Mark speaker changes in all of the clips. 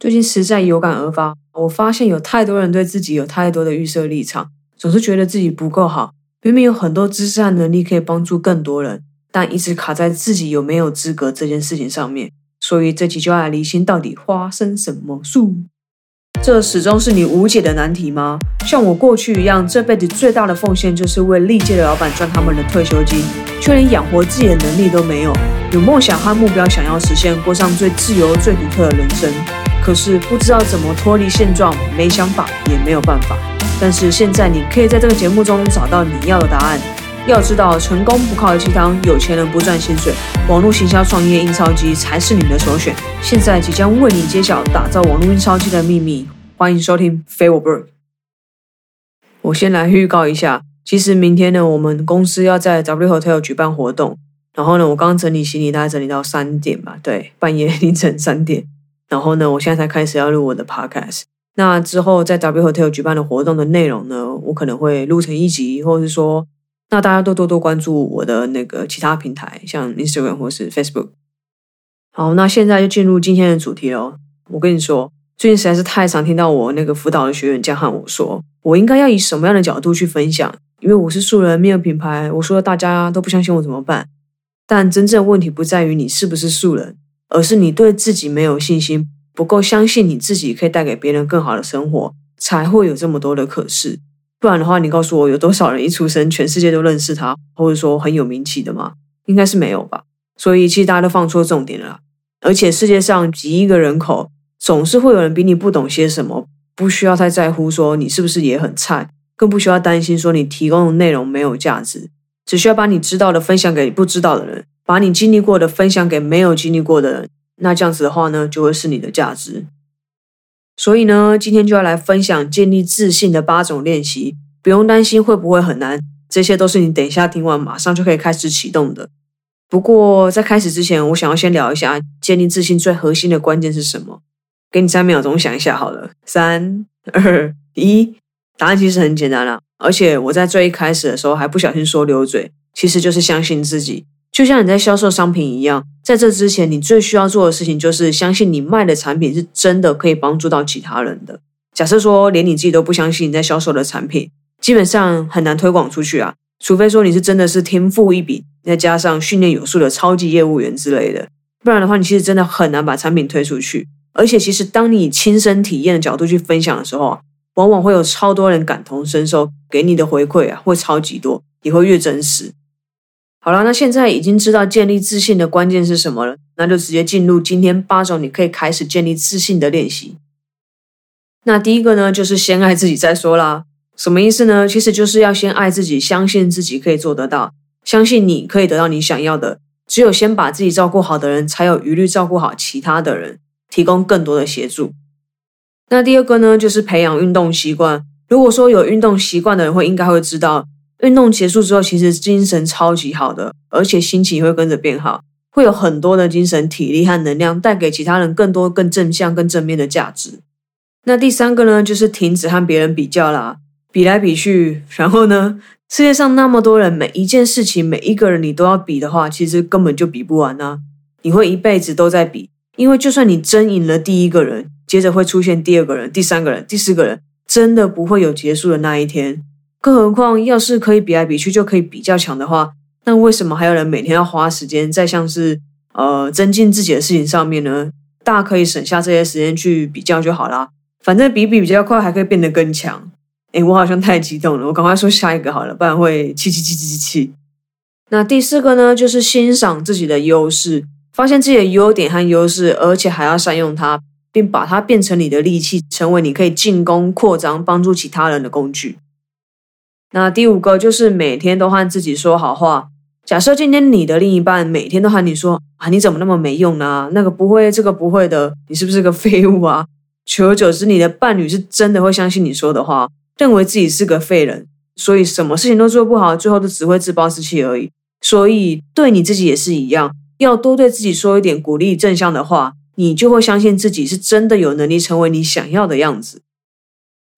Speaker 1: 最近实在有感而发，我发现有太多人对自己有太多的预设立场，总是觉得自己不够好。明明有很多知识和能力可以帮助更多人，但一直卡在自己有没有资格这件事情上面。所以这期就要来厘清到底发生什么事。这始终是你无解的难题吗？像我过去一样，这辈子最大的奉献就是为历届的老板赚他们的退休金，却连养活自己的能力都没有。有梦想和目标，想要实现过上最自由、最独特的人生。可是不知道怎么脱离现状，没想法也没有办法。但是现在你可以在这个节目中找到你要的答案。要知道，成功不靠鸡汤，有钱人不赚薪水，网络行销创业印钞机才是你的首选。现在即将为你揭晓打造网络印钞机的秘密，欢迎收听《非我不可》。我先来预告一下，其实明天呢，我们公司要在 W Hotel 举办活动。然后呢，我刚整理行李，大概整理到三点吧，对，半夜凌晨三点。然后呢，我现在才开始要录我的 podcast。那之后在 W Hotel 举办的活动的内容呢，我可能会录成一集，或者是说，那大家都多多关注我的那个其他平台，像 Instagram 或是 Facebook。好，那现在就进入今天的主题喽。我跟你说，最近实在是太常听到我那个辅导的学员这样和我说，我应该要以什么样的角度去分享？因为我是素人，没有品牌，我说大家都不相信我怎么办？但真正问题不在于你是不是素人。而是你对自己没有信心，不够相信你自己可以带给别人更好的生活，才会有这么多的可是。不然的话，你告诉我有多少人一出生全世界都认识他，或者说很有名气的吗？应该是没有吧。所以其实大家都放错重点了。而且世界上几亿个人口，总是会有人比你不懂些什么，不需要太在乎说你是不是也很菜，更不需要担心说你提供的内容没有价值，只需要把你知道的分享给不知道的人。把你经历过的分享给没有经历过的人，那这样子的话呢，就会是你的价值。所以呢，今天就要来分享建立自信的八种练习，不用担心会不会很难，这些都是你等一下听完马上就可以开始启动的。不过在开始之前，我想要先聊一下建立自信最核心的关键是什么。给你三秒钟想一下好了，三二一，答案其实很简单啦，而且我在最一开始的时候还不小心说溜嘴，其实就是相信自己。就像你在销售商品一样，在这之前，你最需要做的事情就是相信你卖的产品是真的可以帮助到其他人的。假设说连你自己都不相信你在销售的产品，基本上很难推广出去啊。除非说你是真的是天赋异禀，再加上训练有素的超级业务员之类的，不然的话，你其实真的很难把产品推出去。而且，其实当你亲身体验的角度去分享的时候，往往会有超多人感同身受，给你的回馈啊会超级多，也会越真实。好了，那现在已经知道建立自信的关键是什么了，那就直接进入今天八种你可以开始建立自信的练习。那第一个呢，就是先爱自己再说啦。什么意思呢？其实就是要先爱自己，相信自己可以做得到，相信你可以得到你想要的。只有先把自己照顾好的人，才有余力照顾好其他的人，提供更多的协助。那第二个呢，就是培养运动习惯。如果说有运动习惯的人，会应该会知道。运动结束之后，其实精神超级好的，而且心情会跟着变好，会有很多的精神、体力和能量，带给其他人更多、更正向、更正面的价值。那第三个呢，就是停止和别人比较啦，比来比去，然后呢，世界上那么多人，每一件事情、每一个人，你都要比的话，其实根本就比不完啊！你会一辈子都在比，因为就算你真赢了第一个人，接着会出现第二个人、第三个人、第四个人，真的不会有结束的那一天。更何况，要是可以比来比去就可以比较强的话，那为什么还有人每天要花时间在像是呃增进自己的事情上面呢？大可以省下这些时间去比较就好啦。反正比比比较快，还可以变得更强。诶我好像太激动了，我赶快说下一个好了，不然会气气气气气气。那第四个呢，就是欣赏自己的优势，发现自己的优点和优势，而且还要善用它，并把它变成你的利器，成为你可以进攻、扩张、帮助其他人的工具。那第五个就是每天都和自己说好话。假设今天你的另一半每天都和你说啊，你怎么那么没用呢？那个不会，这个不会的，你是不是个废物啊？久而久之，你的伴侣是真的会相信你说的话，认为自己是个废人，所以什么事情都做不好，最后都只会自暴自弃而已。所以对你自己也是一样，要多对自己说一点鼓励正向的话，你就会相信自己是真的有能力成为你想要的样子。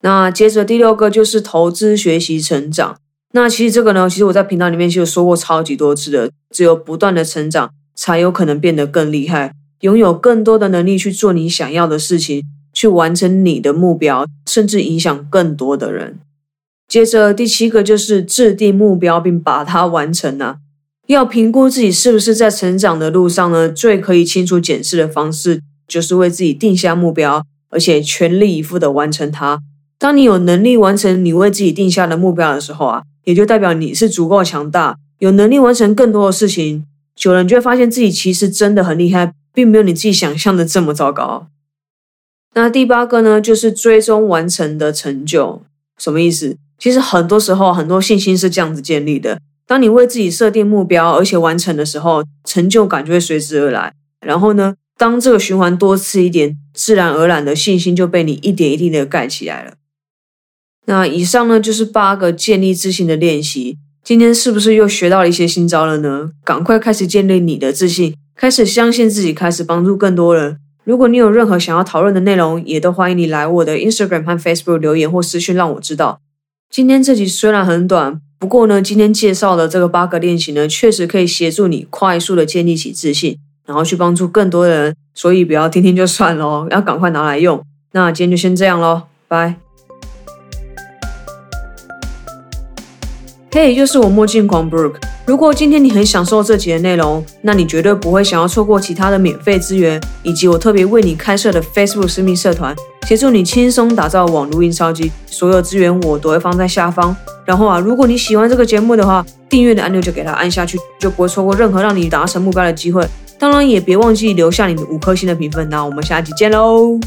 Speaker 1: 那接着第六个就是投资、学习、成长。那其实这个呢，其实我在频道里面就说过超级多次的，只有不断的成长，才有可能变得更厉害，拥有更多的能力去做你想要的事情，去完成你的目标，甚至影响更多的人。接着第七个就是制定目标并把它完成啊。要评估自己是不是在成长的路上呢？最可以清楚检视的方式就是为自己定下目标，而且全力以赴的完成它。当你有能力完成你为自己定下的目标的时候啊，也就代表你是足够强大，有能力完成更多的事情。久了，你就会发现自己其实真的很厉害，并没有你自己想象的这么糟糕。那第八个呢，就是追踪完成的成就，什么意思？其实很多时候，很多信心是这样子建立的。当你为自己设定目标，而且完成的时候，成就感就会随之而来。然后呢，当这个循环多次一点，自然而然的信心就被你一点一滴的盖起来了。那以上呢，就是八个建立自信的练习。今天是不是又学到了一些新招了呢？赶快开始建立你的自信，开始相信自己，开始帮助更多人。如果你有任何想要讨论的内容，也都欢迎你来我的 Instagram 和 Facebook 留言或私讯，让我知道。今天这集虽然很短，不过呢，今天介绍的这个八个练习呢，确实可以协助你快速的建立起自信，然后去帮助更多的人。所以不要听听就算了，要赶快拿来用。那今天就先这样喽，拜。嘿，又是我墨镜狂 Brooke。如果今天你很享受这集的内容，那你绝对不会想要错过其他的免费资源，以及我特别为你开设的 Facebook 私密社团，协助你轻松打造网络印钞机。所有资源我都会放在下方。然后啊，如果你喜欢这个节目的话，订阅的按钮就给它按下去，就不会错过任何让你达成目标的机会。当然，也别忘记留下你的五颗星的评分。那我们下期见喽！